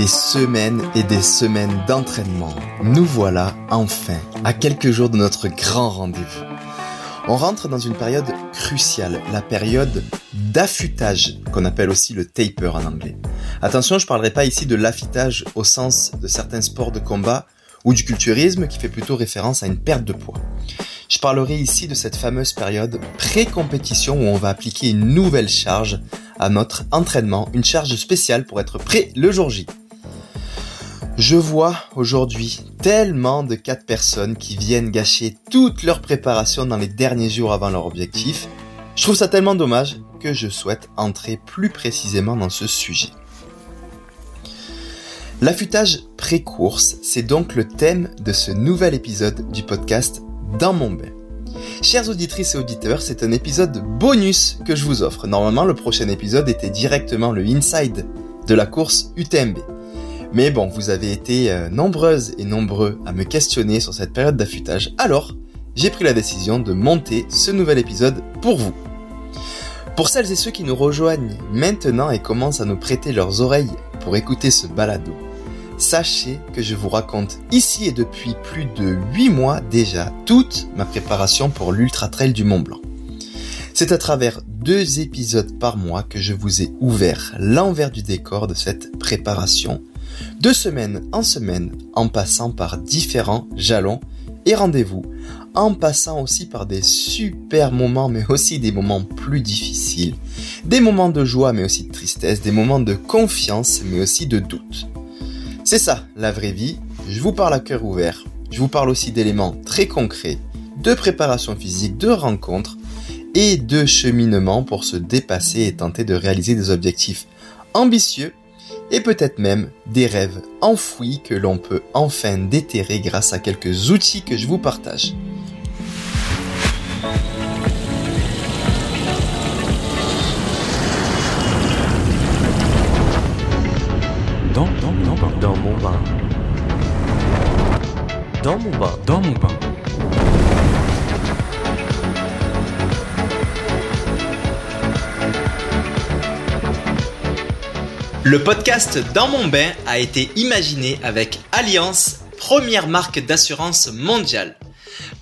Des semaines et des semaines d'entraînement. Nous voilà enfin à quelques jours de notre grand rendez-vous. On rentre dans une période cruciale, la période d'affûtage, qu'on appelle aussi le taper en anglais. Attention, je ne parlerai pas ici de l'affûtage au sens de certains sports de combat ou du culturisme qui fait plutôt référence à une perte de poids. Je parlerai ici de cette fameuse période pré-compétition où on va appliquer une nouvelle charge à notre entraînement, une charge spéciale pour être prêt le jour J. Je vois aujourd'hui tellement de cas de personnes qui viennent gâcher toute leur préparation dans les derniers jours avant leur objectif. Je trouve ça tellement dommage que je souhaite entrer plus précisément dans ce sujet. L'affûtage pré-course, c'est donc le thème de ce nouvel épisode du podcast Dans mon bain. Chères auditrices et auditeurs, c'est un épisode bonus que je vous offre. Normalement, le prochain épisode était directement le inside de la course UTMB. Mais bon, vous avez été euh, nombreuses et nombreux à me questionner sur cette période d'affûtage, alors j'ai pris la décision de monter ce nouvel épisode pour vous. Pour celles et ceux qui nous rejoignent maintenant et commencent à nous prêter leurs oreilles pour écouter ce balado, sachez que je vous raconte ici et depuis plus de 8 mois déjà toute ma préparation pour l'Ultra Trail du Mont Blanc. C'est à travers deux épisodes par mois que je vous ai ouvert l'envers du décor de cette préparation de semaine en semaine, en passant par différents jalons et rendez-vous, en passant aussi par des super moments, mais aussi des moments plus difficiles, des moments de joie, mais aussi de tristesse, des moments de confiance, mais aussi de doute. C'est ça, la vraie vie. Je vous parle à cœur ouvert. Je vous parle aussi d'éléments très concrets, de préparation physique, de rencontres et de cheminement pour se dépasser et tenter de réaliser des objectifs ambitieux et peut-être même des rêves enfouis que l'on peut enfin déterrer grâce à quelques outils que je vous partage. Dans, dans, dans, dans mon bain. Dans mon bain. Dans mon bain. Le podcast Dans mon bain a été imaginé avec Alliance, première marque d'assurance mondiale.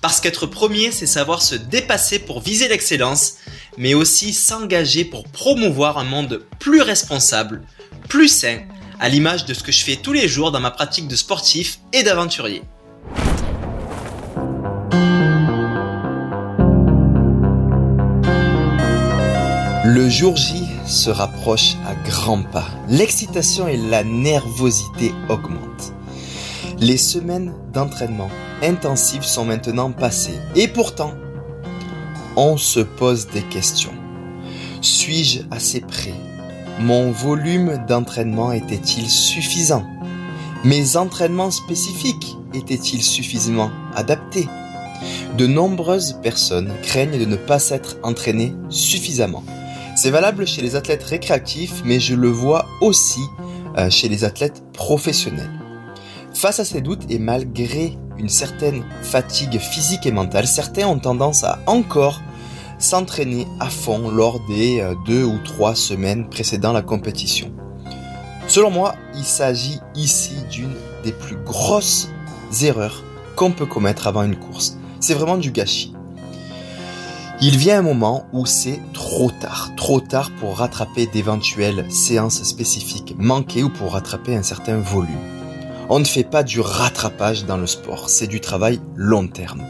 Parce qu'être premier, c'est savoir se dépasser pour viser l'excellence, mais aussi s'engager pour promouvoir un monde plus responsable, plus sain, à l'image de ce que je fais tous les jours dans ma pratique de sportif et d'aventurier. Le jour J se rapproche à grands pas. L'excitation et la nervosité augmentent. Les semaines d'entraînement intensif sont maintenant passées. Et pourtant, on se pose des questions. Suis-je assez prêt? Mon volume d'entraînement était-il suffisant? Mes entraînements spécifiques étaient-ils suffisamment adaptés? De nombreuses personnes craignent de ne pas s'être entraînées suffisamment. C'est valable chez les athlètes récréatifs, mais je le vois aussi euh, chez les athlètes professionnels. Face à ces doutes et malgré une certaine fatigue physique et mentale, certains ont tendance à encore s'entraîner à fond lors des euh, deux ou trois semaines précédant la compétition. Selon moi, il s'agit ici d'une des plus grosses erreurs qu'on peut commettre avant une course. C'est vraiment du gâchis. Il vient un moment où c'est trop tard, trop tard pour rattraper d'éventuelles séances spécifiques manquées ou pour rattraper un certain volume. On ne fait pas du rattrapage dans le sport, c'est du travail long terme.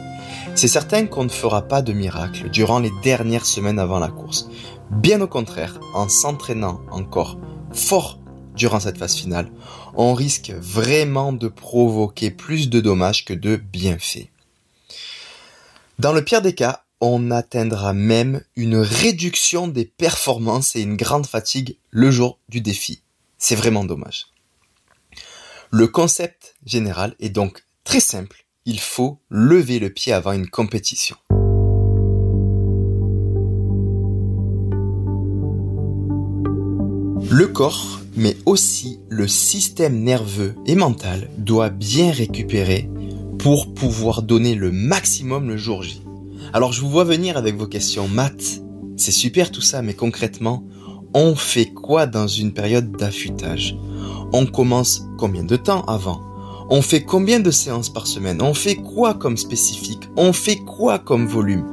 C'est certain qu'on ne fera pas de miracle durant les dernières semaines avant la course. Bien au contraire, en s'entraînant encore fort durant cette phase finale, on risque vraiment de provoquer plus de dommages que de bienfaits. Dans le pire des cas, on atteindra même une réduction des performances et une grande fatigue le jour du défi. C'est vraiment dommage. Le concept général est donc très simple. Il faut lever le pied avant une compétition. Le corps, mais aussi le système nerveux et mental doit bien récupérer pour pouvoir donner le maximum le jour J. Alors je vous vois venir avec vos questions. Matt, c'est super tout ça, mais concrètement, on fait quoi dans une période d'affûtage? On commence combien de temps avant? On fait combien de séances par semaine? On fait quoi comme spécifique? On fait quoi comme volume?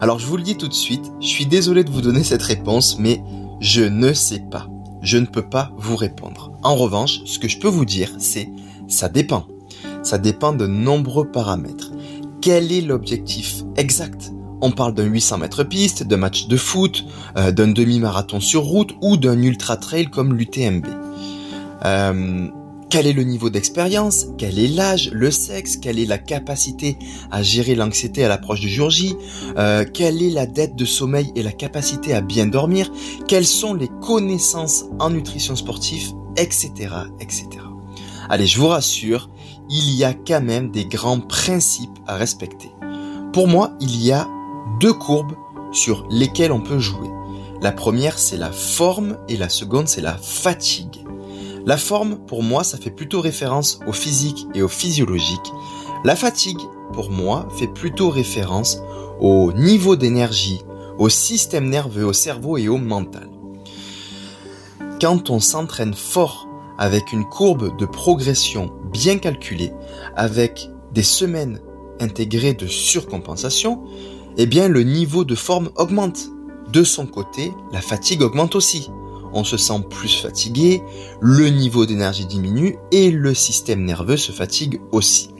Alors je vous le dis tout de suite, je suis désolé de vous donner cette réponse, mais je ne sais pas. Je ne peux pas vous répondre. En revanche, ce que je peux vous dire, c'est ça dépend. Ça dépend de nombreux paramètres. Quel est l'objectif exact? On parle d'un 800 mètres piste, d'un match de foot, euh, d'un demi-marathon sur route ou d'un ultra-trail comme l'UTMB. Euh, quel est le niveau d'expérience? Quel est l'âge, le sexe? Quelle est la capacité à gérer l'anxiété à l'approche du jour J? Euh, Quelle est la dette de sommeil et la capacité à bien dormir? Quelles sont les connaissances en nutrition sportive? Etc. etc. Allez, je vous rassure, il y a quand même des grands principes à respecter. Pour moi, il y a deux courbes sur lesquelles on peut jouer. La première, c'est la forme et la seconde, c'est la fatigue. La forme, pour moi, ça fait plutôt référence au physique et au physiologique. La fatigue, pour moi, fait plutôt référence au niveau d'énergie, au système nerveux, au cerveau et au mental. Quand on s'entraîne fort avec une courbe de progression bien calculée, avec des semaines intégrées de surcompensation, eh bien le niveau de forme augmente. De son côté, la fatigue augmente aussi. On se sent plus fatigué, le niveau d'énergie diminue et le système nerveux se fatigue aussi.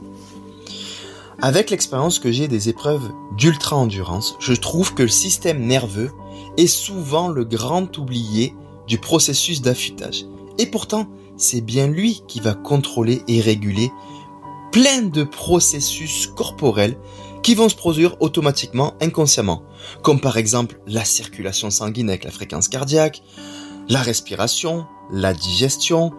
Avec l'expérience que j'ai des épreuves d'ultra-endurance, je trouve que le système nerveux est souvent le grand oublié du processus d'affûtage. Et pourtant, c'est bien lui qui va contrôler et réguler plein de processus corporels qui vont se produire automatiquement inconsciemment, comme par exemple la circulation sanguine avec la fréquence cardiaque, la respiration, la digestion,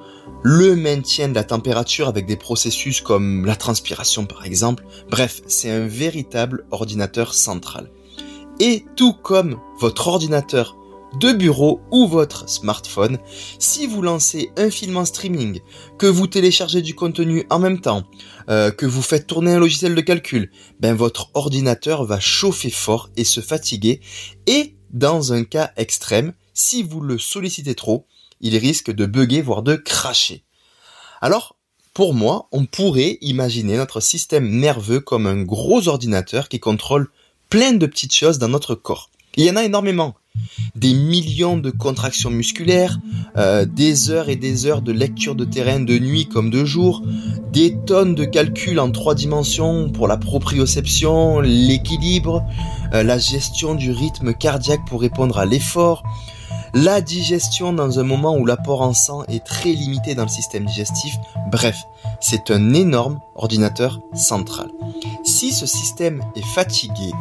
le maintien de la température avec des processus comme la transpiration par exemple. Bref, c'est un véritable ordinateur central. Et tout comme votre ordinateur de bureau ou votre smartphone, si vous lancez un film en streaming, que vous téléchargez du contenu en même temps, euh, que vous faites tourner un logiciel de calcul, ben votre ordinateur va chauffer fort et se fatiguer et dans un cas extrême, si vous le sollicitez trop, il risque de bugger voire de cracher. Alors, pour moi, on pourrait imaginer notre système nerveux comme un gros ordinateur qui contrôle plein de petites choses dans notre corps. Il y en a énormément des millions de contractions musculaires, euh, des heures et des heures de lecture de terrain de nuit comme de jour, des tonnes de calculs en trois dimensions pour la proprioception, l'équilibre, euh, la gestion du rythme cardiaque pour répondre à l'effort, la digestion dans un moment où l'apport en sang est très limité dans le système digestif. Bref, c'est un énorme ordinateur central. Si ce système est fatigué,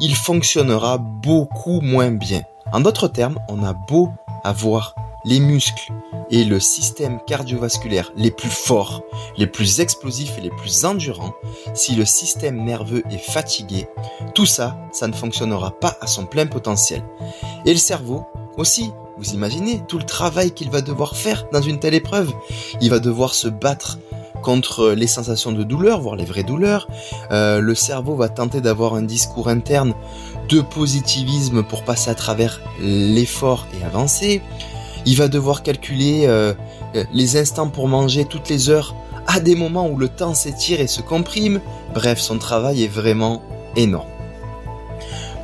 il fonctionnera beaucoup moins bien. En d'autres termes, on a beau avoir les muscles et le système cardiovasculaire les plus forts, les plus explosifs et les plus endurants, si le système nerveux est fatigué, tout ça, ça ne fonctionnera pas à son plein potentiel. Et le cerveau aussi, vous imaginez tout le travail qu'il va devoir faire dans une telle épreuve. Il va devoir se battre contre les sensations de douleur, voire les vraies douleurs. Euh, le cerveau va tenter d'avoir un discours interne de positivisme pour passer à travers l'effort et avancer. Il va devoir calculer euh, les instants pour manger toutes les heures à des moments où le temps s'étire et se comprime. Bref, son travail est vraiment énorme.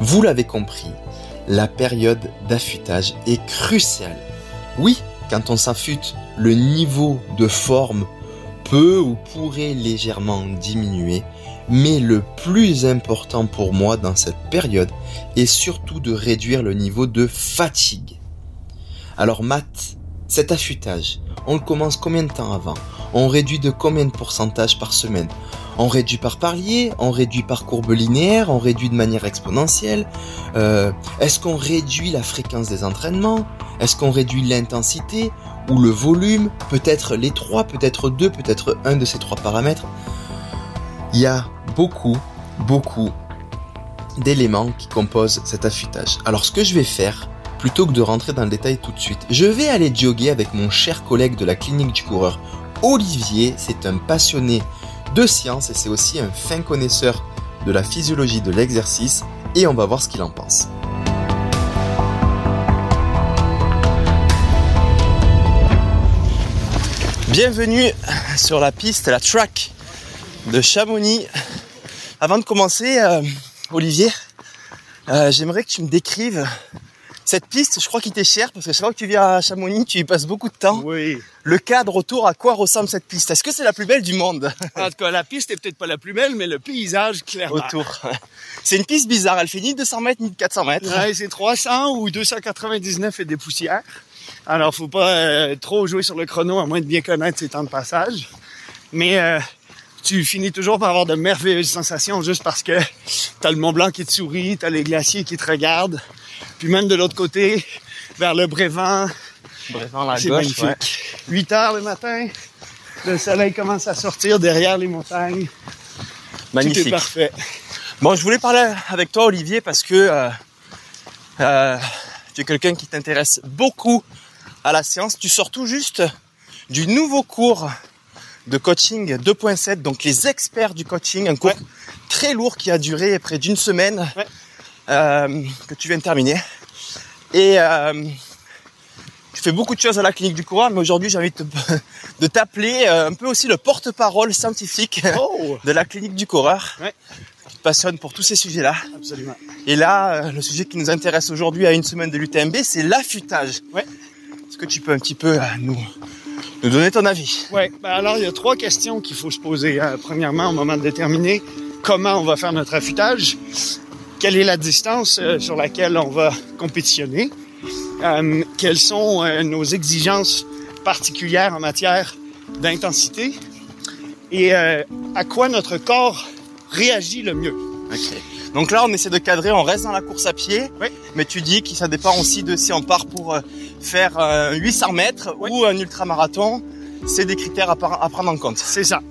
Vous l'avez compris, la période d'affûtage est cruciale. Oui, quand on s'affûte, le niveau de forme peut ou pourrait légèrement diminuer, mais le plus important pour moi dans cette période est surtout de réduire le niveau de fatigue. Alors Matt, cet affûtage, on le commence combien de temps avant? On réduit de combien de pourcentage par semaine? On réduit par palier? On réduit par courbe linéaire? On réduit de manière exponentielle? Euh, Est-ce qu'on réduit la fréquence des entraînements? Est-ce qu'on réduit l'intensité ou le volume? Peut-être les trois, peut-être deux, peut-être un de ces trois paramètres. Y a beaucoup, beaucoup d'éléments qui composent cet affûtage. Alors ce que je vais faire, plutôt que de rentrer dans le détail tout de suite, je vais aller jogger avec mon cher collègue de la clinique du coureur, Olivier. C'est un passionné de science et c'est aussi un fin connaisseur de la physiologie de l'exercice et on va voir ce qu'il en pense. Bienvenue sur la piste, la track de Chamonix. Avant de commencer, euh, Olivier, euh, j'aimerais que tu me décrives cette piste. Je crois qu'il t'est cher parce que chaque fois que tu viens à Chamonix, tu y passes beaucoup de temps. Oui. Le cadre autour, à quoi ressemble cette piste? Est-ce que c'est la plus belle du monde? En tout cas, la piste est peut-être pas la plus belle, mais le paysage, clairement. autour C'est une piste bizarre. Elle fait ni 200 mètres ni 400 mètres. Ouais, c'est 300 ou 299 et des poussières. Alors, faut pas euh, trop jouer sur le chrono, à moins de bien connaître ses temps de passage. Mais euh, tu finis toujours par avoir de merveilleuses sensations juste parce que t'as le Mont Blanc qui te sourit, t'as les glaciers qui te regardent. Puis même de l'autre côté, vers le Brévent, Brévent, la c'est gauche, magnifique. ouais. 8 heures le matin, le soleil commence à sortir derrière les montagnes. Tout est Magnifique. parfait. Bon, je voulais parler avec toi, Olivier, parce que euh, euh, tu es quelqu'un qui t'intéresse beaucoup à la science. Tu sors tout juste du nouveau cours de coaching 2.7, donc les experts du coaching, un cours Ouais. très lourd qui a duré près d'une semaine, Ouais. euh, que tu viens de terminer. Et euh, tu fais beaucoup de choses à la clinique du coureur, mais aujourd'hui j'ai envie de t'appeler euh, un peu aussi le porte-parole scientifique Oh! de la clinique du coureur. Ouais. Tu te passionnes pour tous ces sujets-là. Absolument. Et là, euh, le sujet qui nous intéresse aujourd'hui à une semaine de l'UTMB, c'est l'affûtage. Ouais. Est-ce que tu peux un petit peu nous, nous donner ton avis Ouais, ben alors il y a trois questions qu'il faut se poser. Euh, premièrement, au moment de déterminer comment on va faire notre affûtage, quelle est la distance euh, sur laquelle on va compétitionner, Euh, quelles sont euh, nos exigences particulières en matière d'intensité? Et à quoi notre corps réagit le mieux? Ok. Donc là, on essaie de cadrer, on reste dans la course à pied. Oui. Mais tu dis que ça dépend aussi de si on part pour euh, faire euh, 800 mètres Oui. ou un ultramarathon. C'est des critères à prendre en compte. C'est ça.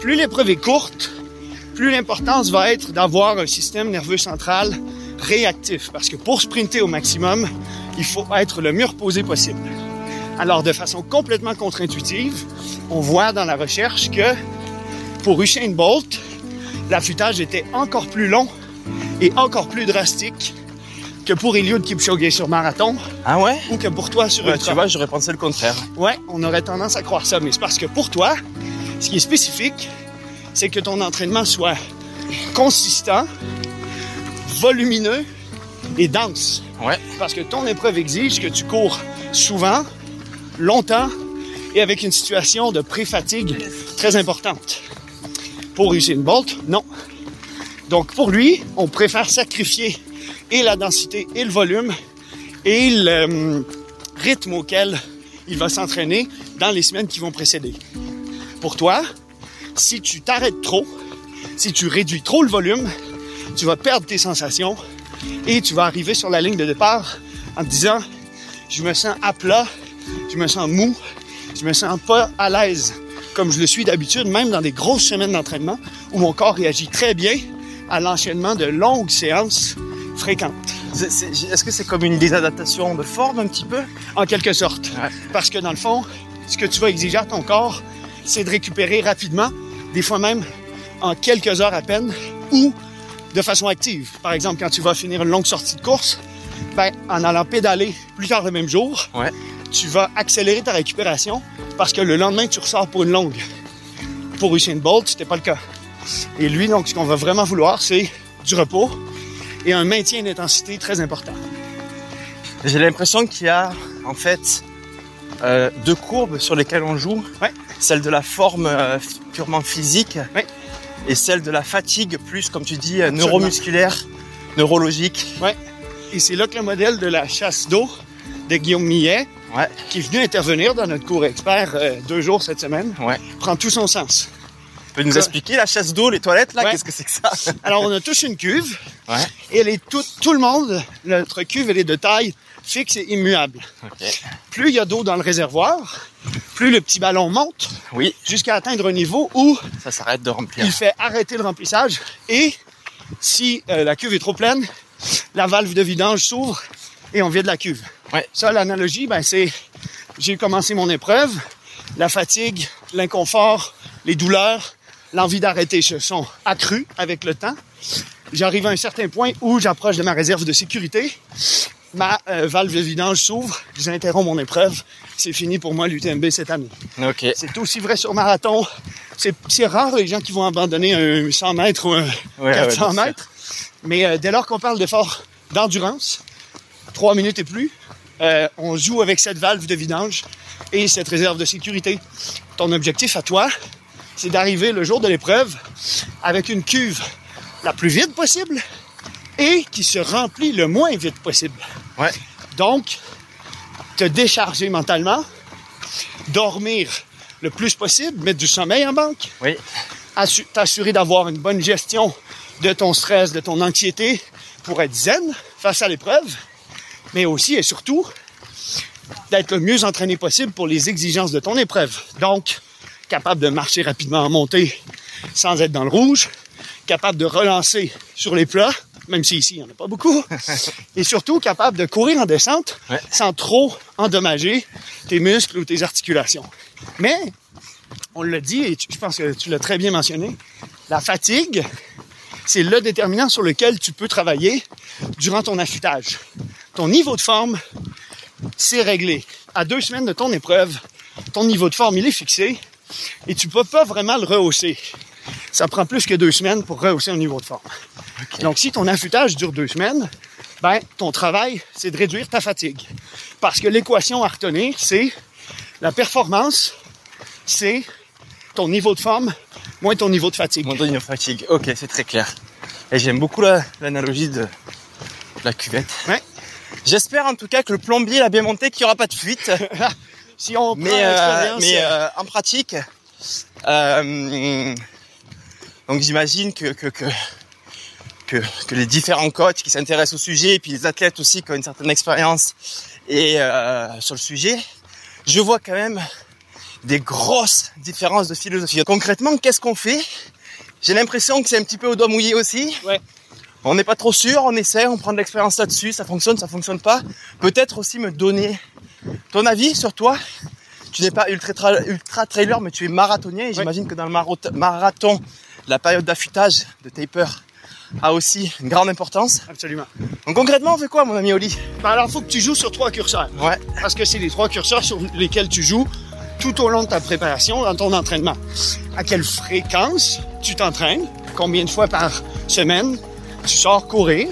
Plus l'épreuve est courte, plus l'importance va être d'avoir un système nerveux central réactif. Parce que pour sprinter au maximum, il faut être le mieux reposé possible. Alors, de façon complètement contre-intuitive, on voit dans la recherche que pour Usain Bolt, l'affûtage était encore plus long et encore plus drastique que pour Eliud Kipchoge sur marathon Ah ouais? Ou que pour toi sur Ouais, ultra. Tu vois, j'aurais pensé le contraire. Ouais, on aurait tendance à croire ça, mais c'est parce que pour toi, ce qui est spécifique, c'est que ton entraînement soit consistant, volumineux et dense. Ouais. Parce que ton épreuve exige que tu cours souvent, longtemps et avec une situation de pré-fatigue très importante. Pour Usain Bolt, non. Donc pour lui, on préfère sacrifier et la densité et le volume et le euh, rythme auquel il va s'entraîner dans les semaines qui vont précéder. Pour toi, si tu t'arrêtes trop, si tu réduis trop le volume, tu vas perdre tes sensations et tu vas arriver sur la ligne de départ en te disant je me sens à plat, je me sens mou, je me sens pas à l'aise comme je le suis d'habitude, même dans des grosses semaines d'entraînement où mon corps réagit très bien à l'enchaînement de longues séances fréquentes. Est-ce que c'est comme une désadaptation de forme un petit peu? En quelque sorte. Ouais. Parce que dans le fond, ce que tu vas exiger à ton corps, c'est de récupérer rapidement, des fois même en quelques heures à peine, ou de façon active. Par exemple, quand tu vas finir une longue sortie de course, ben, en allant pédaler plus tard le même jour, Ouais. tu vas accélérer ta récupération parce que le lendemain, tu ressors pour une longue. Pour Usain Bolt, c'était pas le cas. Et lui, donc, ce qu'on va vraiment vouloir, c'est du repos et un maintien d'intensité très important. J'ai l'impression qu'il y a en fait euh, deux courbes sur lesquelles on joue. Ouais. Celle de la forme euh, purement physique Ouais. et celle de la fatigue plus, comme tu dis, euh, neuromusculaire, neurologique. Et c'est là que le modèle de la chasse d'eau de Guillaume Millet, Ouais. qui est venu intervenir dans notre cours expert euh, deux jours cette semaine, Ouais. prend tout son sens. Tu peux nous expliquer la chasse d'eau, les toilettes là? Ouais. Qu'est-ce que c'est que ça? Alors, on a tous une cuve, Ouais. et elle est tout, tout le monde, notre cuve, elle est de taille fixe et immuable. Ok. Plus il y a d'eau dans le réservoir, plus le petit ballon monte Oui, jusqu'à atteindre un niveau où ça s'arrête de remplir. il fait arrêter le remplissage et si euh, la cuve est trop pleine, la valve de vidange s'ouvre et on vide la cuve. Ouais. Ça, l'analogie, ben, c'est j'ai commencé mon épreuve, la fatigue, l'inconfort, les douleurs, l'envie d'arrêter se sont accrues avec le temps. J'arrive à un certain point où j'approche de ma réserve de sécurité, ma euh, valve de vidange s'ouvre, j'interromps mon épreuve. C'est fini pour moi l'UTMB cette année. Ok. C'est aussi vrai sur marathon. C'est rare les gens qui vont abandonner un 100 mètres ou un Ouais, 400 ouais, bien sûr. mètres. Mais euh, dès lors qu'on parle d'effort d'endurance, 3 minutes et plus, euh, on joue avec cette valve de vidange et cette réserve de sécurité. Ton objectif à toi, c'est d'arriver le jour de l'épreuve avec une cuve la plus vide possible et qui se remplit le moins vite possible. Ouais. Donc, te décharger mentalement, dormir le plus possible, mettre du sommeil en banque, Oui. t'assurer d'avoir une bonne gestion de ton stress, de ton anxiété pour être zen face à l'épreuve, mais aussi et surtout d'être le mieux entraîné possible pour les exigences de ton épreuve. Donc, capable de marcher rapidement en montée sans être dans le rouge, capable de relancer sur les plats, même si ici il n'y en a pas beaucoup, et surtout capable de courir en descente Ouais. sans trop endommager tes muscles ou tes articulations. Mais, on l'a dit, et tu- je pense que tu l'as très bien mentionné, la fatigue, c'est le déterminant sur lequel tu peux travailler durant ton affûtage. Ton niveau de forme, c'est réglé. À deux semaines de ton épreuve, ton niveau de forme, il est fixé et tu peux pas vraiment le rehausser. Ça prend plus que deux semaines pour rehausser un niveau de forme. Donc, si ton affûtage dure deux semaines, ben, ton travail, c'est de réduire ta fatigue. Parce que l'équation à retenir, c'est la performance, c'est ton niveau de forme moins ton niveau de fatigue. Mon donne fatigue. Ok, c'est très clair. Et j'aime beaucoup la- l'analogie de la cuvette. Ouais. J'espère en tout cas que le plombier l'a bien monté, qu'il n'y aura pas de fuite. Si on prend mais euh, mais euh, euh, en pratique, euh, donc j'imagine que que, que que que les différents coachs qui s'intéressent au sujet, et puis les athlètes aussi qui ont une certaine expérience et euh, sur le sujet, je vois quand même des grosses différences de philosophie. Concrètement, qu'est-ce qu'on fait? J'ai l'impression que c'est un petit peu au doigt mouillé aussi. Ouais. On n'est pas trop sûr, on essaie, on prend de l'expérience là-dessus, ça fonctionne, ça fonctionne pas. Peut-être aussi me donner ton avis sur toi? Tu n'es pas ultra, tra- ultra trailer, mais tu es marathonien. Et j'imagine que dans le marathon, la période d'affûtage, de taper, a aussi une grande importance. Absolument. Donc concrètement, on fait quoi, mon ami Oli? Ben alors, il faut que tu joues sur trois curseurs. Ouais. Parce que c'est les trois curseurs sur lesquels tu joues tout au long de ta préparation, dans ton entraînement. À quelle fréquence tu t'entraînes, combien de fois par semaine tu sors courir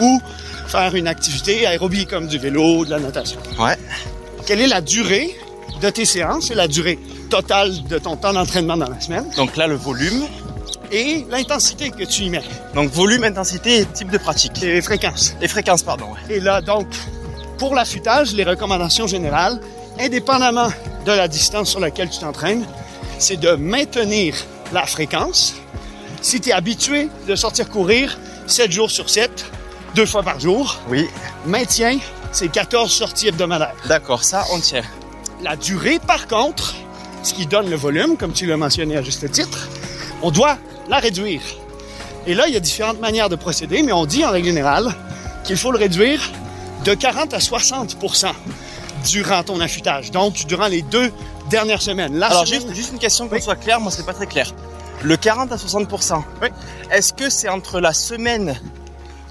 ou faire une activité aérobie comme du vélo, de la natation? Ouais. Quelle est la durée de tes séances et la durée totale de ton temps d'entraînement dans la semaine? Donc là, le volume. et l'intensité que tu y mets, Donc volume, intensité et type de pratique. les fréquences. Les fréquences, pardon. Et là, donc, pour l'affûtage, les recommandations générales, indépendamment de la distance sur laquelle tu t'entraînes, c'est de maintenir la fréquence. Si tu es habitué de sortir courir 7 jours sur 7, deux fois par jour, Oui. maintiens ces 14 sorties hebdomadaires. D'accord, ça, on tient. La durée, par contre, ce qui donne le volume, comme tu l'as mentionné à juste titre, on doit la réduire. Et là, il y a différentes manières de procéder, mais on dit en règle générale qu'il faut le réduire de 40 à 60% durant ton affûtage. Donc, durant les deux dernières semaines. La Alors semaine- juste, juste une question qu'on soit clair, moi c'est pas très clair. Le 40 à 60%, Oui. est-ce que c'est entre la semaine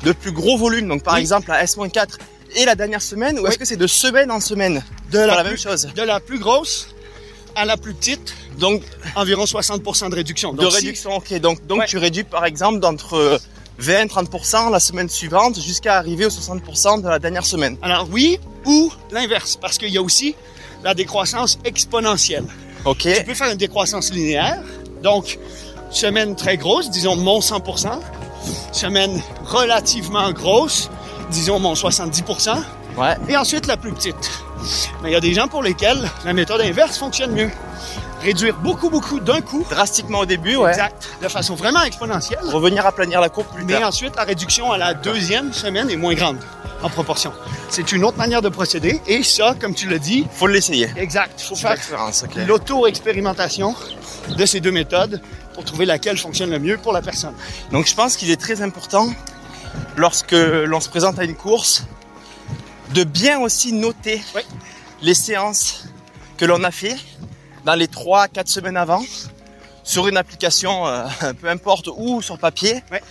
de plus gros volume, donc par Oui. exemple la S-4 et la dernière semaine, ou est-ce que c'est de semaine en semaine de la, la plus, même chose. de la plus grosse à la plus petite, Donc environ 60 de réduction. de Donc, si- réduction, ok. Donc, donc Ouais. tu réduis par exemple d'entre 20 et 30% la semaine suivante jusqu'à arriver aux 60% de la dernière semaine. alors oui, ou l'inverse, parce qu'il y a aussi la décroissance exponentielle. Ok. Tu peux faire une décroissance linéaire. Donc, semaine très grosse, disons mon 100%. Semaine relativement grosse, disons mon 70%. Ouais. Et ensuite la plus petite. Mais il y a des gens pour lesquels la méthode inverse fonctionne mieux. Réduire beaucoup, beaucoup d'un coup. Drastiquement au début, ouais. Exact. De façon vraiment exponentielle. Revenir à planir la courbe plus Mais tard. ensuite, la réduction à la deuxième semaine est moins grande en proportion. C'est une autre manière de procéder. Et ça, comme tu l'as dit, Faut l'essayer. exact. Faut faire l'auto-expérimentation de ces deux méthodes pour trouver laquelle fonctionne le mieux pour la personne. Donc je pense qu'il est très important, lorsque l'on se présente à une course, de bien aussi noter Oui. les séances que l'on a fait dans les 3-4 semaines avant, sur une application, euh, peu importe où, sur papier, Ouais.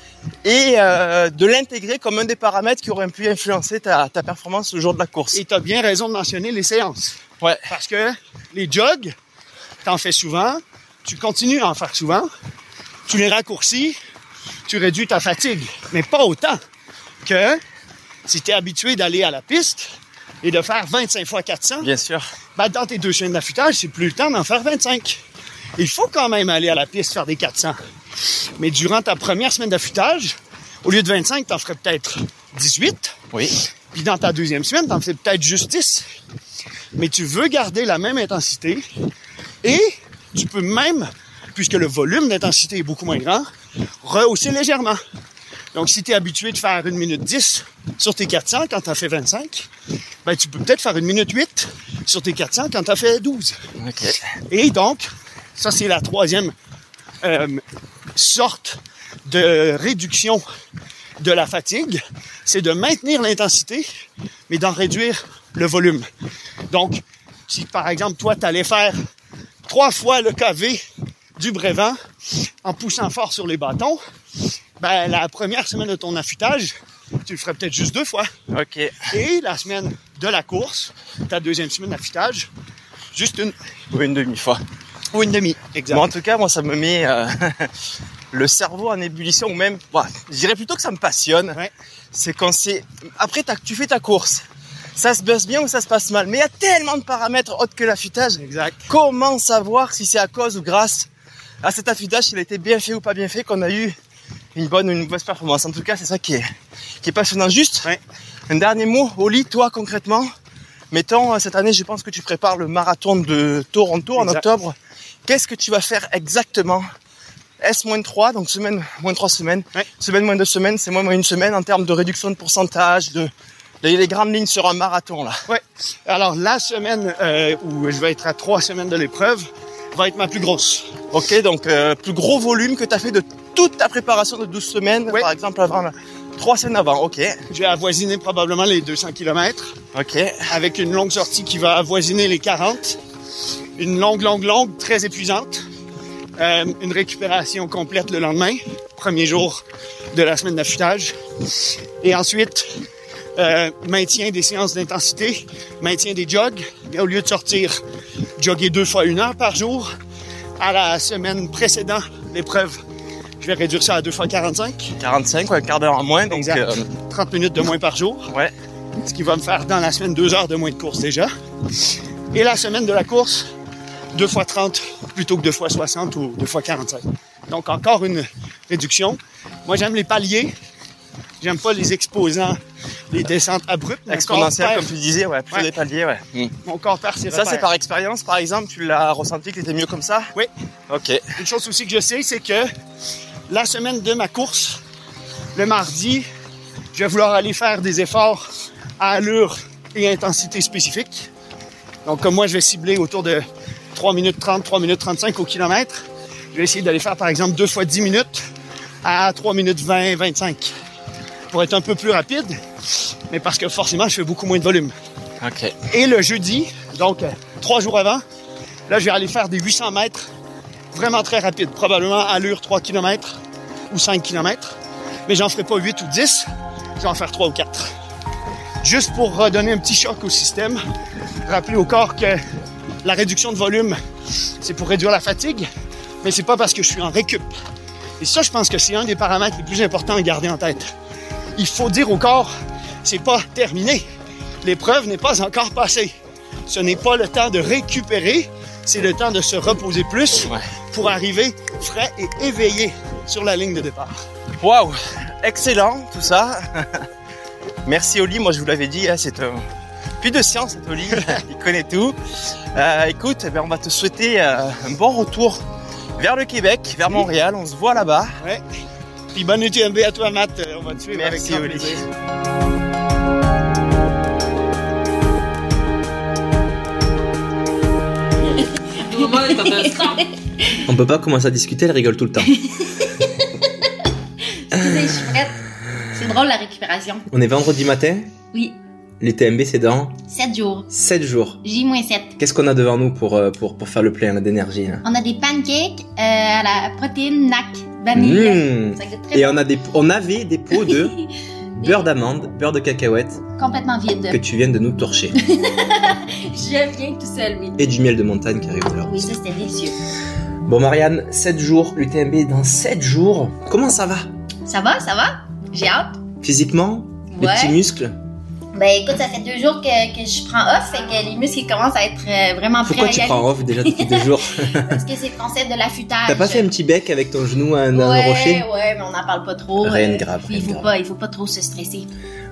et euh, de l'intégrer comme un des paramètres qui aurait pu influencer ta, ta performance le jour de la course. Et tu as bien raison de mentionner les séances. Ouais. Parce que les jogs, t'en fais souvent, tu continues à en faire souvent, tu les raccourcis, tu réduis ta fatigue, mais pas autant que si tu es habitué d'aller à la piste et de faire 25 fois 400, Bien sûr. ben, dans tes deux chaînes d'affûtage, c'est plus le temps d'en faire 25. Il faut quand même aller à la piste faire des 400. Mais durant ta première semaine d'affûtage, au lieu de 25, t'en ferais peut-être 18. Oui. Puis dans ta deuxième semaine, t'en fais peut-être juste 10. Mais tu veux garder la même intensité et tu peux même, puisque le volume d'intensité est beaucoup moins grand, rehausser légèrement. Donc, si tu es habitué de faire une minute 10 sur tes 400 quand tu as fait 25, ben, tu peux peut-être faire une minute 8 sur tes 400 quand tu as fait 12. Ok. Et donc, ça c'est la troisième euh, sorte de réduction de la fatigue, c'est de maintenir l'intensité, mais d'en réduire le volume. Donc, si par exemple, toi, tu allais faire trois fois le KV du Brévent en poussant fort sur les bâtons, ben, la première semaine de ton affûtage, tu le ferais peut-être juste deux fois. Ok. Et la semaine de la course, ta deuxième semaine d'affûtage, juste une Ou une demi-fois. ou une demi. Exact. Bon, en tout cas, moi, ça me met euh, le cerveau en ébullition, ou même, ouais, je dirais plutôt que ça me passionne. Ouais. C'est quand c'est... Après, tu fais ta course. Ça se passe bien ou ça se passe mal. Mais il y a tellement de paramètres autres que l'affûtage. Exact. Comment savoir si c'est à cause ou grâce à cet affûtage, s'il a été bien fait ou pas bien fait, qu'on a eu une bonne ou une mauvaise performance. En tout cas, c'est ça qui est, qui est passionnant. Juste, Ouais. un dernier mot, Oli, toi concrètement, mettons, euh, cette année, je pense que tu prépares le marathon de Toronto en octobre. Qu'est-ce que tu vas faire exactement? S-3, donc semaine, moins 3 semaines. Ouais. Semaine, moins 2 semaines, c'est moins, moins une semaine en termes de réduction de pourcentage, de, les, les grandes lignes sur un marathon, là. Ouais. Alors, la semaine euh, où je vais être à trois semaines de l'épreuve va être ma plus grosse. Ok, donc euh, plus gros volume que tu as fait de toute ta préparation de 12 semaines, par exemple avant la- trois semaines avant. Ok, Je vais avoisiner probablement les 200 km ok, avec une longue sortie qui va avoisiner les 40. Une longue, longue, longue, très épuisante. Euh, une récupération complète le lendemain, premier jour de la semaine d'affûtage. Et ensuite, euh, maintien des séances d'intensité, maintien des jogs. Au lieu de sortir jogger deux fois une heure par jour, à la semaine précédant l'épreuve, je vais réduire ça à deux fois 45. 45 ou un quart d'heure en moins, donc Exact. euh, 30 minutes de moins par jour. ouais, ce qui va me faire dans la semaine deux heures de moins de course déjà. Et la semaine de la course, deux fois 30 plutôt que deux fois 60 ou deux fois 45. Donc encore une réduction. Moi j'aime les paliers. J'aime pas les exposants, les descentes abruptes. Mon corps exponentiel perd- comme tu disais, ouais, plutôt Ouais. des paliers, ouais. Hmm. Mon corps perd ses Ça c'est par expérience, par exemple, tu l'as ressenti que t'étais mieux comme ça? Oui. Ok, Une chose aussi que je sais, c'est que la semaine de ma course, le mardi, je vais vouloir aller faire des efforts à allure et intensité spécifiques. Donc, comme moi, je vais cibler autour de 3 minutes 30, 3 minutes 35 au kilomètre. Je vais essayer d'aller faire, par exemple, deux fois 10 minutes à 3 minutes 20, 25 pour être un peu plus rapide, mais parce que forcément, je fais beaucoup moins de volume. Et le jeudi, donc euh, trois jours avant, là, je vais aller faire des 800 mètres vraiment très rapide, probablement allure 3 km ou 5 km. Mais j'en ferai pas 8 ou 10, je vais en faire 3 ou 4. Juste pour redonner un petit choc au système, rappeler au corps que la réduction de volume, c'est pour réduire la fatigue, mais c'est pas parce que je suis en récup. Et ça, je pense que c'est un des paramètres les plus importants à garder en tête. Il faut dire au corps, c'est pas terminé. L'épreuve n'est pas encore passée. Ce n'est pas le temps de récupérer, c'est le temps de se reposer plus ouais. pour arriver frais et éveillé sur la ligne de départ. Waouh, excellent tout ça. Merci Oli, moi je vous l'avais dit, hein, c'est un puits de science cet Oli, il connaît tout. Euh, écoute, eh ben, on va te souhaiter euh, un bon retour vers le Québec, vers Montréal, on se voit là-bas. Ouais. Puis bonne UTMB à toi, Matt. Euh, On va te suivre Merci, avec Oli. On peut pas commencer à discuter, elle rigole tout le temps. Excusez, je suis prête. C'est drôle la récupération. On est vendredi matin Oui. L'UTMB, c'est dans 7 jours. 7 jours. J-7. Qu'est-ce qu'on a devant nous pour, euh, pour, pour faire le plein d'énergie là On a des pancakes euh, à la protéine NAC vanille. Mmh. Ça très Et bon. on, a des, on avait des pots de beurre d'amande, beurre de cacahuète Complètement vide. que tu viens de nous torcher. Je viens tout seul, oui. Et du miel de montagne qui arrive de là. Oui, ça c'était délicieux. Bon, Marianne, 7 jours, l'UTMB dans 7 jours. Comment ça va? Ça va, ça va? J'ai hâte. Physiquement Les Ouais. petits muscles Ben écoute, ça fait deux jours que, que je prends off, fait que les muscles commencent à être euh, vraiment prêts Pourquoi à tu aller. prends off déjà depuis deux jours? Parce que c'est le concept de l'affûtage. T'as pas fait un petit bec avec ton genou à un, rocher? Ouais, mais on n'en parle pas trop. Rien de euh, grave, rien Il faut grave. pas, il faut pas trop se stresser.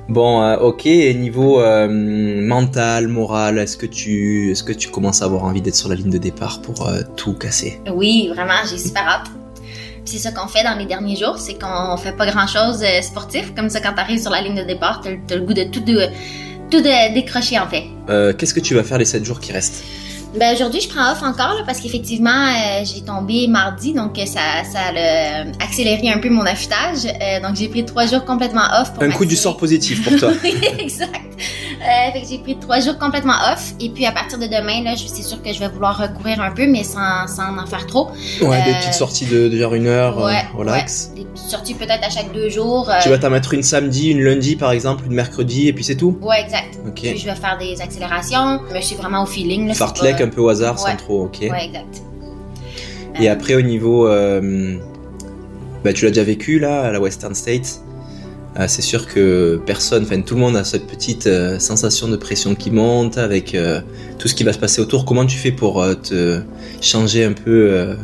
Bon, euh, ok. Et niveau euh, mental, moral, est-ce que tu, est-ce que tu commences à avoir envie d'être sur la ligne de départ pour euh, tout casser? Oui, vraiment, j'ai super hâte. Puis C'est ça qu'on fait dans les derniers jours, c'est qu'on fait pas grand chose sportif. Comme ça, quand t'arrives sur la ligne de départ, t'as, t'as le goût de tout, de, tout de- décrocher en fait. Euh, Qu'est-ce que tu vas faire les 7 jours qui restent? Ben aujourd'hui, je prends off encore là, parce qu'effectivement, euh, j'ai tombé mardi, donc euh, ça, ça a euh, accéléré un peu mon affûtage. Euh, donc j'ai pris trois jours complètement off. Pour Un coup du sort positif pour toi. Oui, exact. Euh, fait que j'ai pris trois jours complètement off. Et puis à partir de demain, là, je- c'est sûr que je vais vouloir recourir un peu, mais sans, sans en faire trop. Ouais, des Euh, petites sorties de, de genre une heure, euh, Ouais, relax. ouais. Des petites sorties peut-être à chaque deux jours. Tu vas t'en mettre une samedi, une lundi par exemple, une mercredi et puis c'est tout? Ouais, exact. Puis je vais faire des accélérations. Mais je suis vraiment au feeling. Là, c'est Fartlek pas- un peu au hasard sans trop, ok. Ouais, exact. Et Euh, après au niveau... euh, bah, tu l'as déjà vécu là, à la Western States? Euh, c'est sûr que personne, enfin tout le monde a cette petite euh, sensation de pression qui monte avec euh, tout ce qui va se passer autour. Comment tu fais pour euh, te changer un peu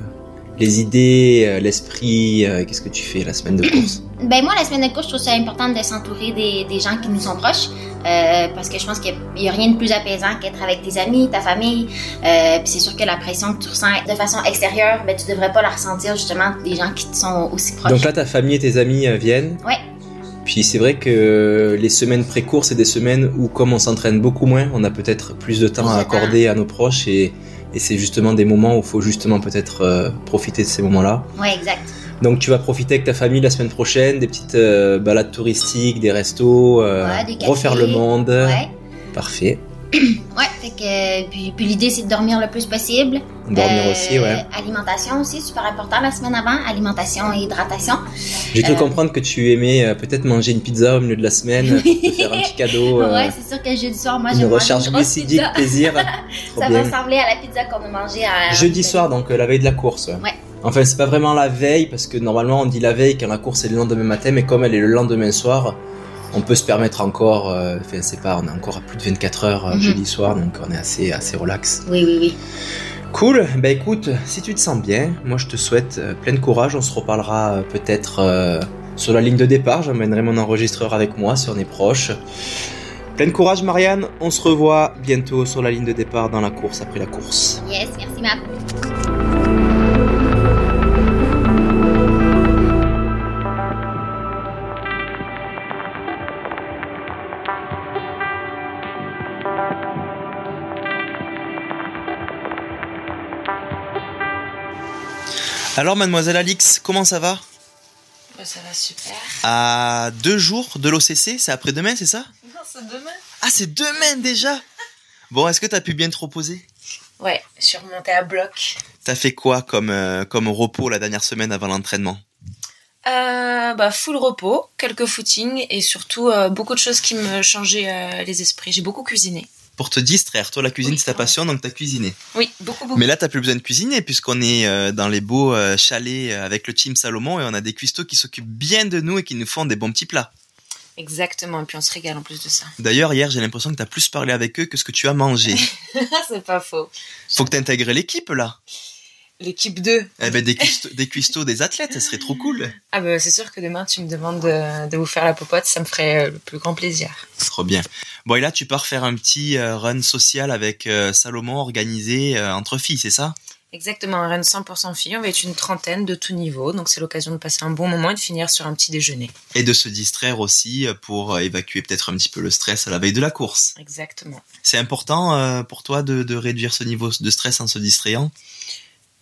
les idées, l'esprit Qu'est-ce que tu fais la semaine de course? Ben moi, la semaine de course, je trouve ça important de s'entourer des, des gens qui nous sont proches. parce que je pense qu'il n'y a rien de plus apaisant qu'être avec tes amis, ta famille. Puis c'est sûr que la pression que tu ressens de façon extérieure, ben tu devrais pas la ressentir justement des gens qui te sont aussi proches. Donc là, ta famille et tes amis viennent? Ouais. Puis c'est vrai que les semaines pré-course, c'est des semaines où, comme on s'entraîne beaucoup moins, on a peut-être plus de temps à de accorder à nos proches et, et c'est justement des moments où il faut justement peut-être euh, profiter de ces moments-là. Ouais, exact. Donc tu vas profiter avec ta famille la semaine prochaine, des petites euh, balades touristiques, des restos, euh, Ouais, des cafés. refaire le monde. Ouais. Parfait. Ouais, fait que puis, puis l'idée c'est de dormir le plus possible. Dormir Euh, aussi, ouais. Alimentation aussi, super important la semaine avant. Alimentation et hydratation. J'ai cru euh, comprendre que tu aimais euh, peut-être manger une pizza au milieu de la semaine pour te faire un petit cadeau. euh, Ouais, c'est sûr que jeudi soir, moi, je une recharge glucidique, plaisir. Ça va ressembler à la pizza qu'on a mangée à Jeudi soir, donc euh, la veille de la course. Ouais. Enfin, c'est pas vraiment la veille, parce que normalement on dit la veille quand la course est le lendemain matin, mais comme elle est le lendemain soir, on peut se permettre encore, euh, enfin c'est pas, on est encore à plus de 24 heures euh, Mhm. jeudi soir, donc on est assez, assez relax. Oui, oui, oui. Cool, bah écoute, si tu te sens bien, moi je te souhaite euh, plein de courage, on se reparlera euh, peut-être sur la ligne de départ, j'emmènerai mon enregistreur avec moi si on est proche. Plein de courage Marianne, on se revoit bientôt sur la ligne de départ dans la course après la course. Yes, merci Matt. Alors, mademoiselle Alix, comment ça va? Bah, ça va super. À deux jours de l'OCC, c'est après-demain, c'est ça? Non, c'est demain. Ah, c'est demain déjà? Bon, est-ce que t'as pu bien te reposer? Ouais, je suis remontée à bloc. T'as fait quoi comme, euh, comme repos la dernière semaine avant l'entraînement? Euh, bah, full repos, quelques footings et surtout euh, beaucoup de choses qui me changeaient les esprits. J'ai beaucoup cuisiné. Pour te distraire, toi la cuisine Oui, c'est ta passion, donc t'as cuisiné. Oui, beaucoup, beaucoup. Mais là, t'as plus besoin de cuisiner puisqu'on est euh, dans les beaux euh, chalets euh, avec le team Salomon et on a des cuistots qui s'occupent bien de nous et qui nous font des bons petits plats. Exactement, et puis on se régale en plus de ça. D'ailleurs, hier, j'ai l'impression que t'as plus parlé avec eux que ce que tu as mangé. c'est pas faux. Faut que t'intègres l'équipe là. L'équipe 2. Eh ben, des cuistots, des cuistots, des athlètes, ça serait trop cool. Ah bah c'est sûr que demain tu me demandes de, de vous faire la popote, ça me ferait euh, le plus grand plaisir. Trop bien. Bon, et là, tu pars faire un petit euh, run social avec euh, Salomon organisé entre filles, c'est ça? Exactement, un run 100% filles, on va être une trentaine de tout niveau, donc c'est l'occasion de passer un bon moment et de finir sur un petit déjeuner. Et de se distraire aussi pour évacuer peut-être un petit peu le stress à la veille de la course. Exactement. C'est important pour toi de, de réduire ce niveau de stress en se distrayant?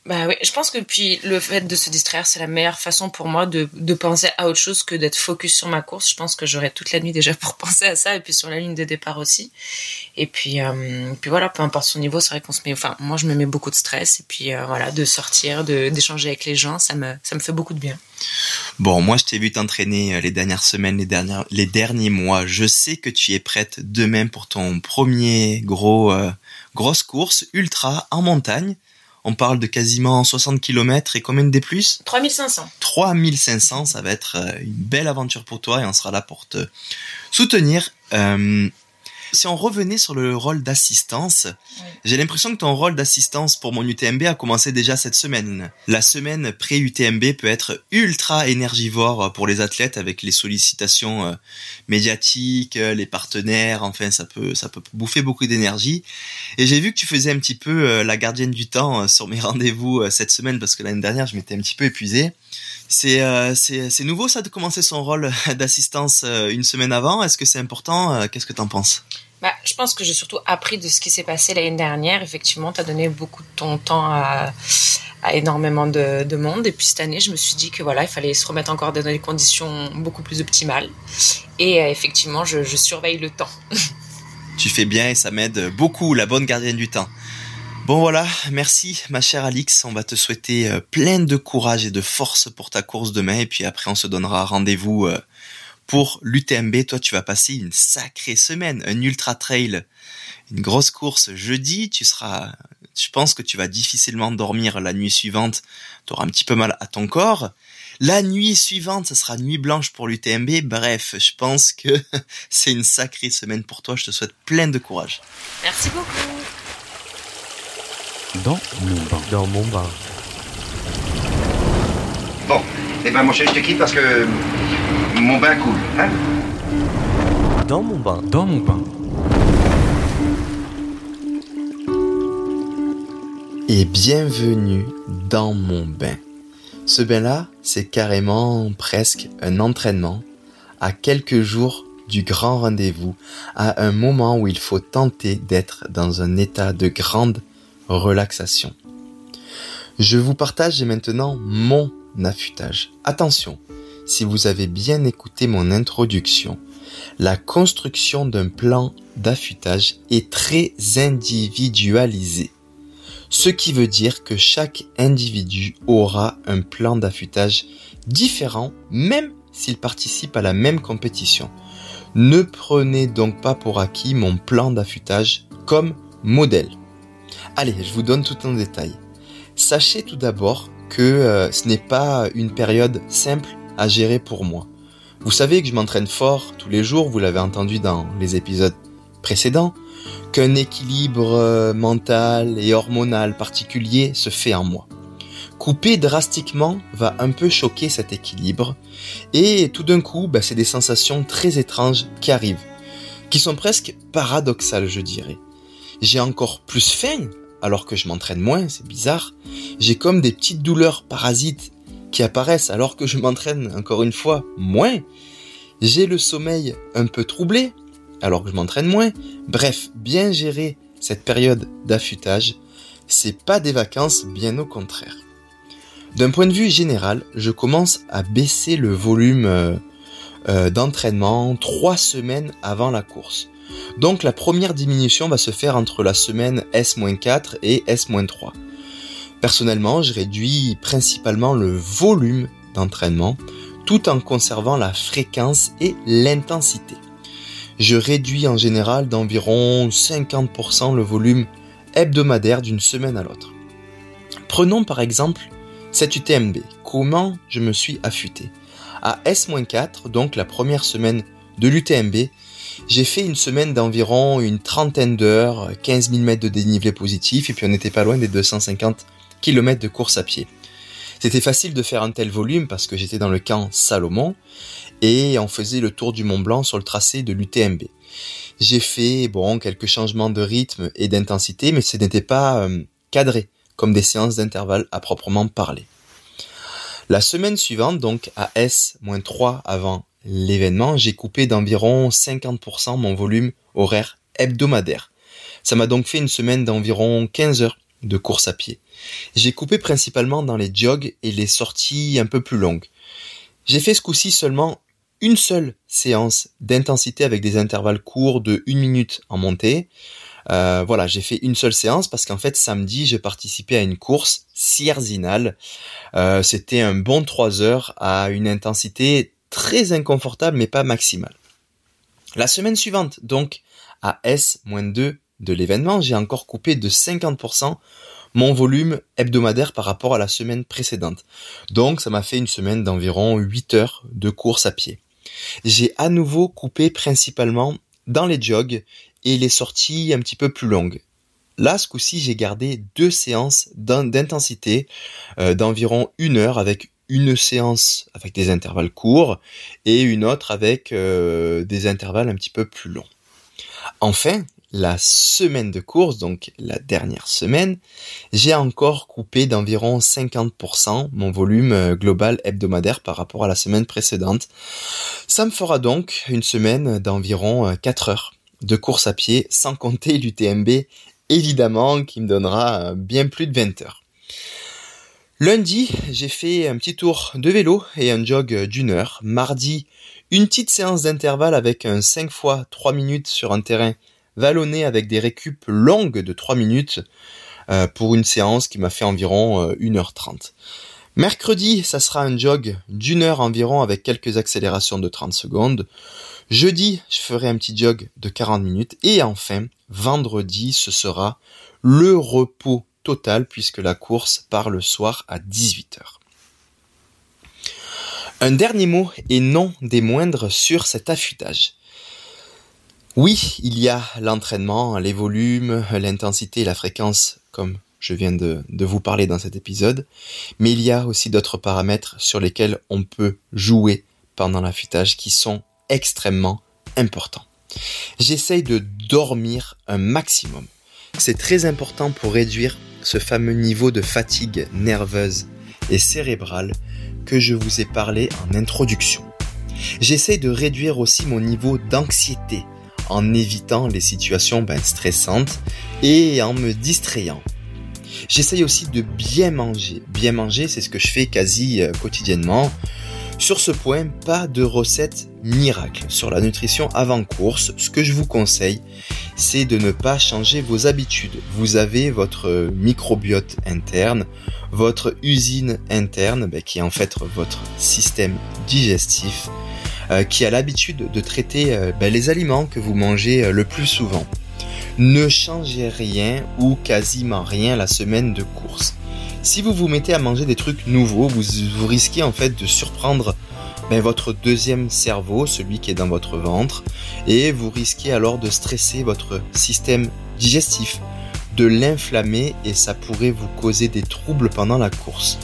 Bah oui, je pense que puis le fait de se distraire, c'est la meilleure façon pour moi de, de penser à autre chose que d'être focus sur ma course. Je pense que j'aurai toute la nuit déjà pour penser à ça et puis sur la ligne de départ aussi. Et puis, euh, puis voilà, peu importe son niveau, c'est vrai qu'on se met, enfin, moi je me mets beaucoup de stress et puis euh, voilà, de sortir, de, d'échanger avec les gens, ça me, ça me fait beaucoup de bien. Bon, moi je t'ai vu t'entraîner euh, les dernières semaines, les, dernières, les derniers mois. Je sais que tu es prête demain pour ton premier gros, euh, grosse course ultra en montagne. On parle de quasiment 60 km et combien de plus? 3500. 3500, ça va être euh, une belle aventure pour toi et on sera là pour te soutenir. Euh, si on revenait sur le rôle d'assistance, j'ai l'impression que ton rôle d'assistance pour mon UTMB a commencé déjà cette semaine. La semaine pré-UTMB peut être ultra énergivore pour les athlètes avec les sollicitations euh, médiatiques, euh, les partenaires, enfin ça peut ça peut bouffer beaucoup d'énergie. Et j'ai vu que tu faisais un petit peu euh, la gardienne du temps sur mes rendez-vous cette semaine parce que l'année dernière je m'étais un petit peu épuisé. C'est c'est c'est nouveau ça de commencer son rôle d'assistance une semaine avant? Est-ce que c'est important? Qu'est-ce que t'en penses? Bah, je pense que j'ai surtout appris de ce qui s'est passé l'année dernière. Effectivement, tu as donné beaucoup de ton temps à, énormément de, de, monde. Et puis cette année, je me suis dit que voilà, il fallait se remettre encore dans des conditions beaucoup plus optimales. Et euh, effectivement, je, je surveille le temps. tu fais bien et ça m'aide beaucoup, la bonne gardienne du temps. Bon voilà, merci ma chère Alix, on va te souhaiter euh, plein de courage et de force pour ta course demain et puis après on se donnera rendez-vous euh, pour l'UTMB, toi, tu vas passer une sacrée semaine, un ultra trail, une grosse course jeudi. Tu seras, je pense que tu vas difficilement dormir la nuit suivante. Tu auras un petit peu mal à ton corps. La nuit suivante, ce sera nuit blanche pour l'UTMB. Bref, je pense que c'est une sacrée semaine pour toi. Je te souhaite plein de courage. Merci beaucoup. Dans mon bain. Dans mon bain. Bon, eh ben mon chéri, je te quitte parce que mon bain coule, hein Dans mon bain. Dans mon bain. Et bienvenue dans mon bain. Ce bain-là, c'est carrément presque un entraînement à quelques jours du grand rendez-vous, à un moment où il faut tenter d'être dans un état de grande relaxation. Je vous partage maintenant mon affûtage. Attention, si vous avez bien écouté mon introduction, la construction d'un plan d'affûtage est très individualisée. Ce qui veut dire que chaque individu aura un plan d'affûtage différent même s'il participe à la même compétition. Ne prenez donc pas pour acquis mon plan d'affûtage comme modèle. Allez, je vous donne tout en détail. Sachez tout d'abord que euh, ce n'est pas une période simple à gérer pour moi. Vous savez que je m'entraîne fort tous les jours, vous l'avez entendu dans les épisodes précédents, qu'un équilibre euh, mental et hormonal particulier se fait en moi. Couper drastiquement va un peu choquer cet équilibre et tout d'un coup, bah, c'est des sensations très étranges qui arrivent, qui sont presque paradoxales, je dirais. J'ai encore plus faim alors que je m'entraîne moins, c'est bizarre. J'ai comme des petites douleurs parasites apparaissent alors que je m'entraîne encore une fois moins. J'ai le sommeil un peu troublé alors que je m'entraîne moins. Bref, bien gérer cette période d'affûtage, c'est pas des vacances, bien au contraire. D'un point de vue général, je commence à baisser le volume euh, euh, d'entraînement trois semaines avant la course. Donc la première diminution va se faire entre la semaine S-4 et S-3. Personnellement, je réduis principalement le volume d'entraînement tout en conservant la fréquence et l'intensité. Je réduis en général d'environ 50% le volume hebdomadaire d'une semaine à l'autre. Prenons par exemple cette UTMB. Comment je me suis affûté? À S-4, donc la première semaine de l'UTMB, j'ai fait une semaine d'environ une trentaine d'heures, 15 000 mètres de dénivelé positif, et puis on n'était pas loin des 250 km de course à pied. C'était facile de faire un tel volume parce que j'étais dans le camp Salomon et on faisait le tour du Mont Blanc sur le tracé de l'UTMB. J'ai fait bon quelques changements de rythme et d'intensité, mais ce n'était pas euh, cadré comme des séances d'intervalle à proprement parler. La semaine suivante, donc à S-3 avant l'événement, j'ai coupé d'environ 50% mon volume horaire hebdomadaire. Ça m'a donc fait une semaine d'environ 15 heures de course à pied. J'ai coupé principalement dans les jogs et les sorties un peu plus longues. J'ai fait ce coup-ci seulement une seule séance d'intensité avec des intervalles courts de une minute en montée. Euh, voilà, j'ai fait une seule séance parce qu'en fait samedi je participais à une course sierzinale. Euh, C'était un bon 3 heures à une intensité très inconfortable mais pas maximale. La semaine suivante, donc à S-2 de l'événement, j'ai encore coupé de 50% mon volume hebdomadaire par rapport à la semaine précédente. Donc ça m'a fait une semaine d'environ 8 heures de course à pied. J'ai à nouveau coupé principalement dans les jogs et les sorties un petit peu plus longues. Là, ce coup-ci, j'ai gardé deux séances d'intensité euh, d'environ une heure avec une séance avec des intervalles courts et une autre avec euh, des intervalles un petit peu plus longs. Enfin, la semaine de course, donc la dernière semaine, j'ai encore coupé d'environ 50% mon volume euh, global hebdomadaire par rapport à la semaine précédente. Ça me fera donc une semaine d'environ 4 heures de course à pied, sans compter l'UTMB, évidemment, qui me donnera bien plus de 20 heures. Lundi, j'ai fait un petit tour de vélo et un jog d'une heure. Mardi, une petite séance d'intervalle avec un 5 fois 3 minutes sur un terrain vallonné avec des récup longues de 3 minutes euh, pour une séance qui m'a fait environ 1h30. Euh, Mercredi, ça sera un jog d'une heure environ avec quelques accélérations de 30 secondes. Jeudi, je ferai un petit jog de 40 minutes. Et enfin, vendredi, ce sera le repos total puisque la course part le soir à 18h. Un dernier mot et non des moindres sur cet affûtage. Oui, il y a l'entraînement, les volumes, l'intensité la fréquence, comme je viens de, de, vous parler dans cet épisode, mais il y a aussi d'autres paramètres sur lesquels on peut jouer pendant l'affûtage qui sont extrêmement important. J'essaye de dormir un maximum. C'est très important pour réduire ce fameux niveau de fatigue nerveuse et cérébrale que je vous ai parlé en introduction. J'essaye de réduire aussi mon niveau d'anxiété en évitant les situations ben, stressantes et en me distrayant. J'essaye aussi de bien manger. Bien manger, c'est ce que je fais quasi euh, quotidiennement. Sur ce point, pas de recette miracle sur la nutrition avant course. Ce que je vous conseille, c'est de ne pas changer vos habitudes. Vous avez votre microbiote interne, votre usine interne, ben, qui est en fait votre système digestif, qui a l'habitude de traiter euh, ben, les aliments que vous mangez euh, le plus souvent. Ne changez rien ou quasiment rien la semaine de course. Si vous vous mettez à manger des trucs nouveaux, vous, risquez en fait de surprendre ben, votre deuxième cerveau, celui qui est dans votre ventre, et vous risquez alors de stresser votre système digestif, de l'inflammer et ça pourrait vous causer des troubles pendant la course.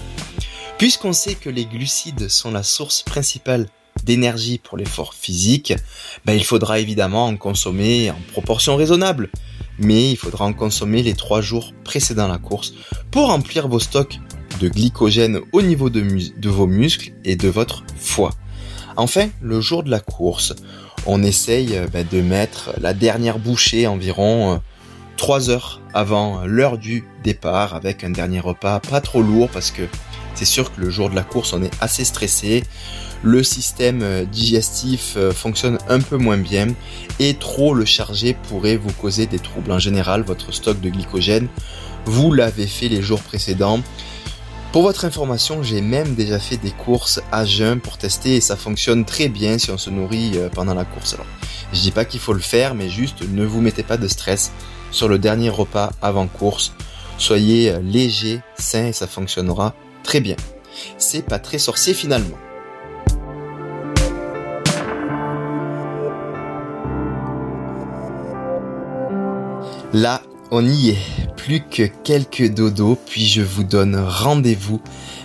Puisqu'on sait que les glucides sont la source principale d'énergie pour l'effort physique, ben, il faudra évidemment en consommer en proportion raisonnable mais il faudra en consommer les 3 jours précédant la course pour remplir vos stocks de glycogène au niveau de, vos muscles et de votre foie. Enfin, le jour de la course, on essaye bah, de mettre la dernière bouchée environ 3 euh, heures avant l'heure du départ avec un dernier repas pas trop lourd parce que c'est sûr que le jour de la course on est assez stressé le système euh, digestif euh, fonctionne un peu moins bien et trop le charger pourrait vous causer des troubles. En général, votre stock de glycogène, vous l'avez fait les jours précédents. Pour votre information, j'ai même déjà fait des courses à jeun pour tester et ça fonctionne très bien si on se nourrit euh, pendant la course. Alors, je dis pas qu'il faut le faire, mais juste ne vous mettez pas de stress sur le dernier repas avant course. Soyez léger, sain et ça fonctionnera très bien. C'est pas très sorcier finalement. Là, on y est. Plus que quelques dodos, puis je vous donne rendez-vous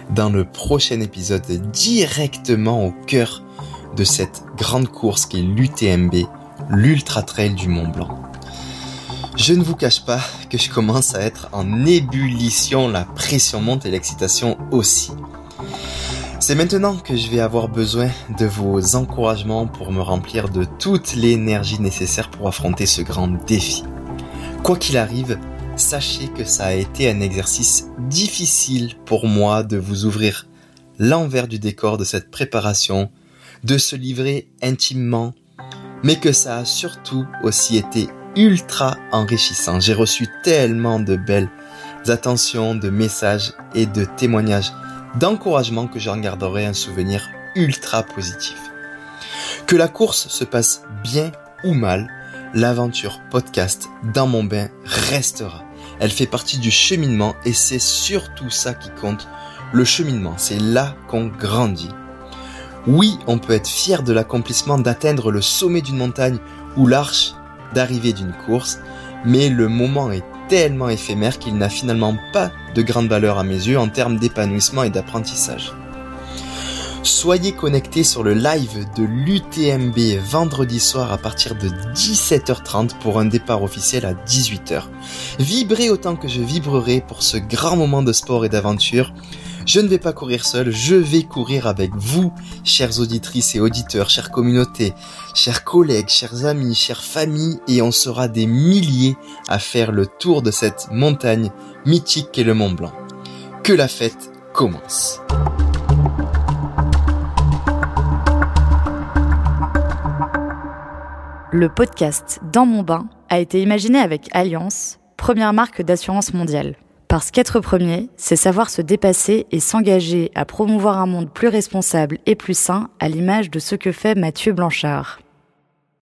dans le prochain épisode directement au cœur de cette grande course qui est l'UTMB, l'Ultra Trail du Mont Blanc. Je ne vous cache pas que je commence à être en ébullition, la pression monte et l'excitation aussi. C'est maintenant que je vais avoir besoin de vos encouragements pour me remplir de toute l'énergie nécessaire pour affronter ce grand défi. Quoi qu'il arrive, sachez que ça a été un exercice difficile pour moi de vous ouvrir l'envers du décor de cette préparation, de se livrer intimement, mais que ça a surtout aussi été ultra enrichissant. J'ai reçu tellement de belles attentions, de messages et de témoignages d'encouragement que j'en garderai un souvenir ultra positif. Que la course se passe bien ou mal, l'aventure podcast dans mon bain restera. Elle fait partie du cheminement et c'est surtout ça qui compte. Le cheminement, c'est là qu'on grandit. Oui, on peut être fier de l'accomplissement d'atteindre le sommet d'une montagne ou l'arche d'arrivée d'une course, mais le moment est tellement éphémère qu'il n'a finalement pas de grande valeur à mes yeux en termes d'épanouissement et d'apprentissage. Soyez connectés sur le live de l'UTMB vendredi soir à partir de 17h30 pour un départ officiel à 18h. Vibrez autant que je vibrerai pour ce grand moment de sport et d'aventure. Je ne vais pas courir seul, je vais courir avec vous, chères auditrices et auditeurs, chères communautés, chers collègues, chers amis, chères familles, et on sera des milliers à faire le tour de cette montagne mythique qu'est le Mont Blanc. Que la fête commence. Le podcast Dans mon bain a été imaginé avec Alliance, première marque d'assurance mondiale. Parce qu'être premier, c'est savoir se dépasser et s'engager à promouvoir un monde plus responsable et plus sain à l'image de ce que fait Mathieu Blanchard.